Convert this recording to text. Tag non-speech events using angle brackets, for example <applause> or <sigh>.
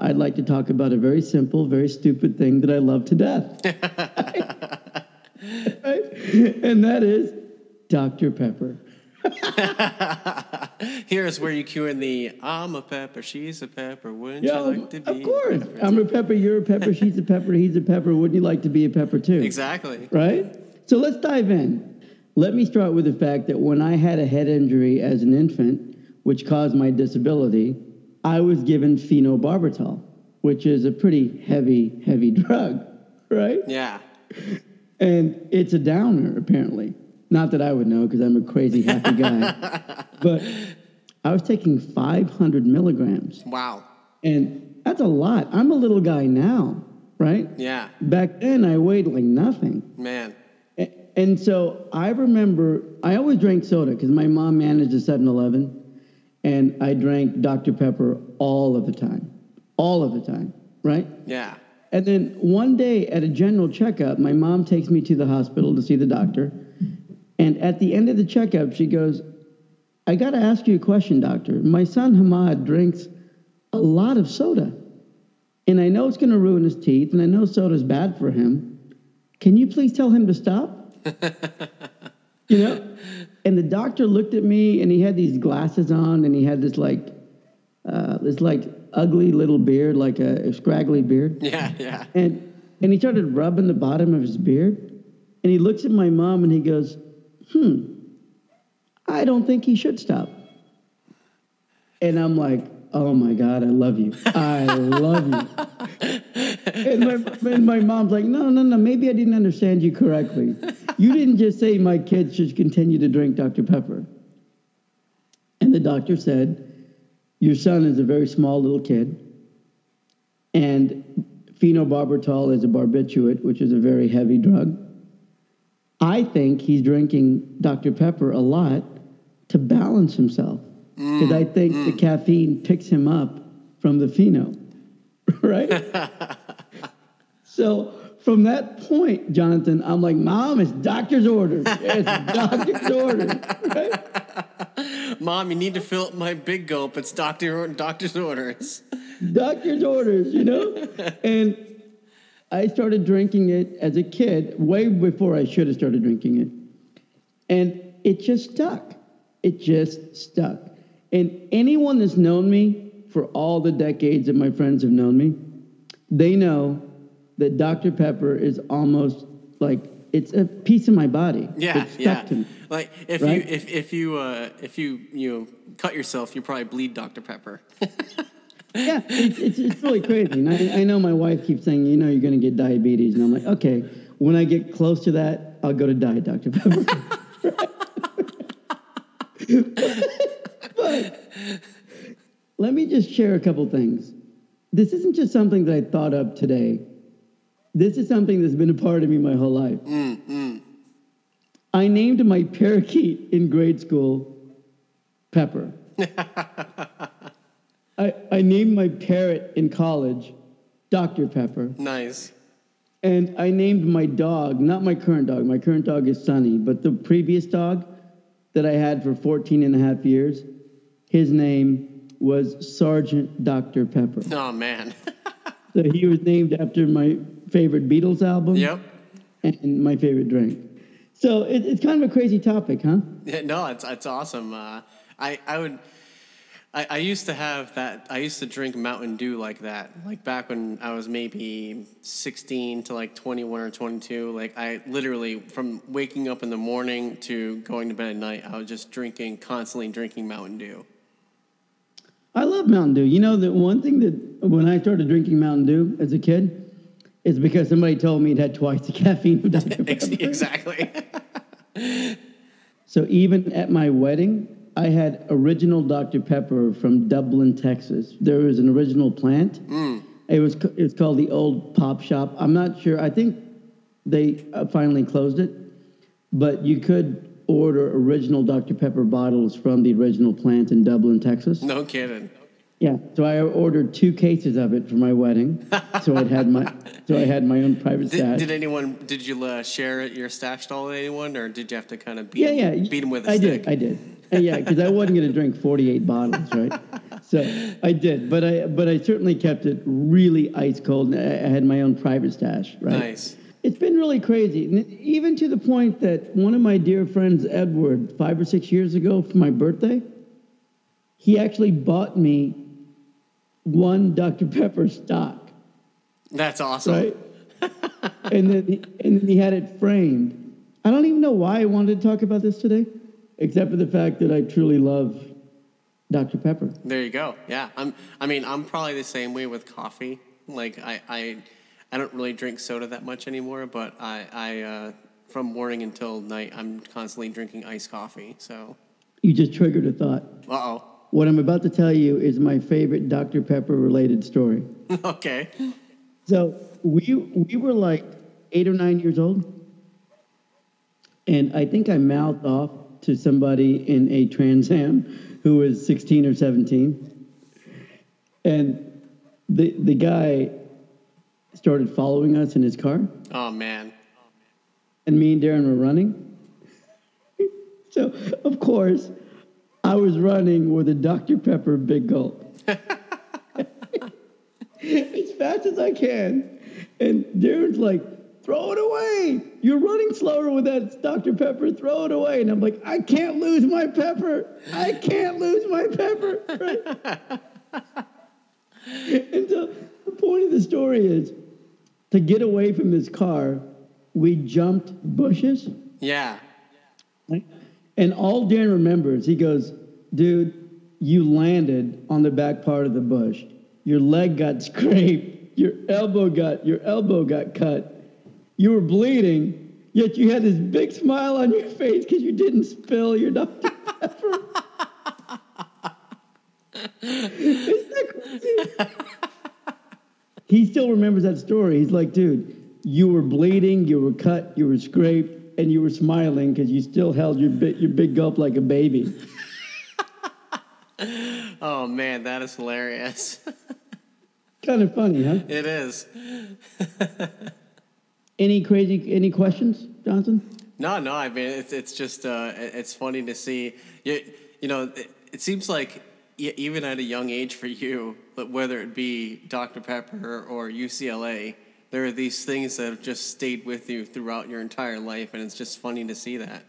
I'd like to talk about a very simple, very stupid thing that I love to death. <laughs> And that is Dr. Pepper. <laughs> Here's where you cue in the I'm a pepper, she's a pepper, wouldn't Yeah, you like to be? of course. I'm a pepper, you're a pepper, she's a pepper, he's a pepper. Wouldn't you like to be a pepper too? Exactly. Right? So let's dive in. Let me start with the fact that when I had a head injury as an infant, which caused my disability, I was given phenobarbital, which is a pretty heavy, heavy <laughs> drug, right? Yeah. And it's a downer, apparently. Not that I would know because I'm a crazy happy guy. <laughs> but I was taking 500 milligrams. Wow. And that's a lot. I'm a little guy now, right? Yeah. Back then, I weighed like nothing. Man. And so I remember I always drank soda because my mom managed a 7 Eleven and I drank Dr. Pepper all of the time. All of the time, right? Yeah. And then one day at a general checkup, my mom takes me to the hospital to see the doctor. And at the end of the checkup, she goes, I got to ask you a question, doctor. My son Hamad drinks a lot of soda. And I know it's going to ruin his teeth, and I know soda's bad for him. Can you please tell him to stop? <laughs> you know? And the doctor looked at me, and he had these glasses on, and he had this like, uh, this like ugly little beard, like a, a scraggly beard. <laughs> Yeah. Yeah. And and he started rubbing the bottom of his beard. And he looks at my mom and he goes, Hmm, I don't think he should stop. And I'm like, Oh my God, I love you. I love you. <laughs> And my, and my mom's like, No, no, no, maybe I didn't understand you correctly. You didn't just say my kids should continue to drink Dr. Pepper. And the doctor said, Your son is a very small little kid. And phenobarbital is a barbiturate, which is a very heavy drug. I think he's drinking Dr. Pepper a lot to balance himself. Because I think the mm. caffeine picks him up from the pheno, <laughs> right? <laughs> so from that point, Jonathan, I'm like, Mom, it's doctor's orders. <laughs> It's doctor's orders, right? Mom, you need to fill up my big gulp. It's doctor doctor's orders. doctor's orders, you know? <laughs> and I started drinking it as a kid, way before I should have started drinking it. And it just stuck. It just stuck. And anyone that's known me for all the decades that my friends have known me, they know that Dr. Pepper is almost like it's a piece of my body. Yeah, yeah. me. Like if Right? you if if you uh, if you you know, cut yourself, you probably bleed Dr Pepper. <laughs> Yeah, it's, it's, it's really crazy. And I, I know my wife keeps saying, you know, you're going to get diabetes. And I'm like, okay, when I get close to that, I'll go to Diet Dr. Pepper. <laughs> but let me just share a couple things. This isn't just something that I thought up today. This is something that's been a part of me my whole life. Mm, mm. I named my parakeet in grade school Pepper. <laughs> I, I named my parrot in college Dr. Pepper. nice. And I named my dog, not my current dog, my current dog is Sunny, but the previous dog that I had for 14 and a half years, his name was Sergeant Dr. Pepper. Oh man. <laughs> So he was named after my favorite Beatles album yep. and my favorite drink. So it, it's kind of a crazy topic, huh? Yeah, no, it's it's awesome. Uh, I I would. I, I used to have that. I used to drink Mountain Dew like that, like back when I was maybe 16 to like 21 or 22. Like I literally, from waking up in the morning to going to bed at night, I was just drinking, constantly drinking Mountain Dew. I love Mountain Dew. You know, the one thing that when I started drinking Mountain Dew as a kid is because somebody told me it had twice the <laughs> caffeine of Dr. Pepper. exactly. <laughs> So even at my wedding, I had original Dr. Pepper from Dublin, Texas. There was an original plant. It was it's called the Old Pop Shop. I'm not sure. I think they uh, finally closed it, but you could order original Dr. Pepper bottles from the original plant in Dublin, Texas. no kidding. Yeah, so I ordered two cases of it for my wedding. so I had my <laughs> so I had my own private Did, stash. did anyone? Did you uh, share it, your stash with anyone, or did you have to kind of beat yeah, yeah, beat them with a I stick? I did, I did. And yeah, because I wasn't going to drink 48 bottles, right? So <laughs> I did, but I but I certainly kept it really ice cold. I I had my own private stash, right? Nice. It's been really crazy, and even to the point that one of my dear friends, Edward, five or six years ago for my birthday, he actually bought me one Dr Pepper stock, That's awesome. right? <laughs> and then he, and then he had it framed. I don't even know why I wanted to talk about this today, except for the fact that I truly love Dr Pepper. There you go. Yeah, I'm. I mean, I'm probably the same way with coffee. Like I, I, I don't really drink soda that much anymore. But I, I, uh, from morning until night, I'm constantly drinking iced coffee. So, You just triggered a thought. uh oh. What I'm about to tell you is my favorite Dr Pepper related story. <laughs> okay. So we we were like eight or nine years old, and I think I mouthed off to somebody in a Trans Am who was 16 or 17, and the the guy started following us in his car, Oh man. and me and Darren were running. <laughs> so of course, I was running with a Dr Pepper Big Gulp. as fast as I can. And Darren's like, throw it away. You're running slower with that Dr. Pepper. Throw it away. And I'm like, I can't lose my pepper. I can't lose my pepper. Right? <laughs> and so the point of the story is to get away from this car, we jumped bushes. Yeah. Right? And all Dan remembers, he goes, dude, you landed on the back part of the bush. Your leg got <laughs> scraped. Your elbow got your elbow got cut. You were bleeding, yet you had this big smile on your face because you didn't spill your <laughs> Dr. Pepper. <laughs> He still remembers that story. He's like, dude, you were bleeding, you were cut, you were scraped, and you were smiling because you still held your big, your big gulp like a baby. <laughs> Oh man, that is hilarious. <laughs> kind of funny, huh? it is. <laughs> Any crazy, any questions, Johnson? No, no. I mean, it's it's just uh, it's funny to see. You, you know, it, it seems like even at a young age for you, whether it be Dr Pepper or UCLA, there are these things that have just stayed with you throughout your entire life, and it's just funny to see that.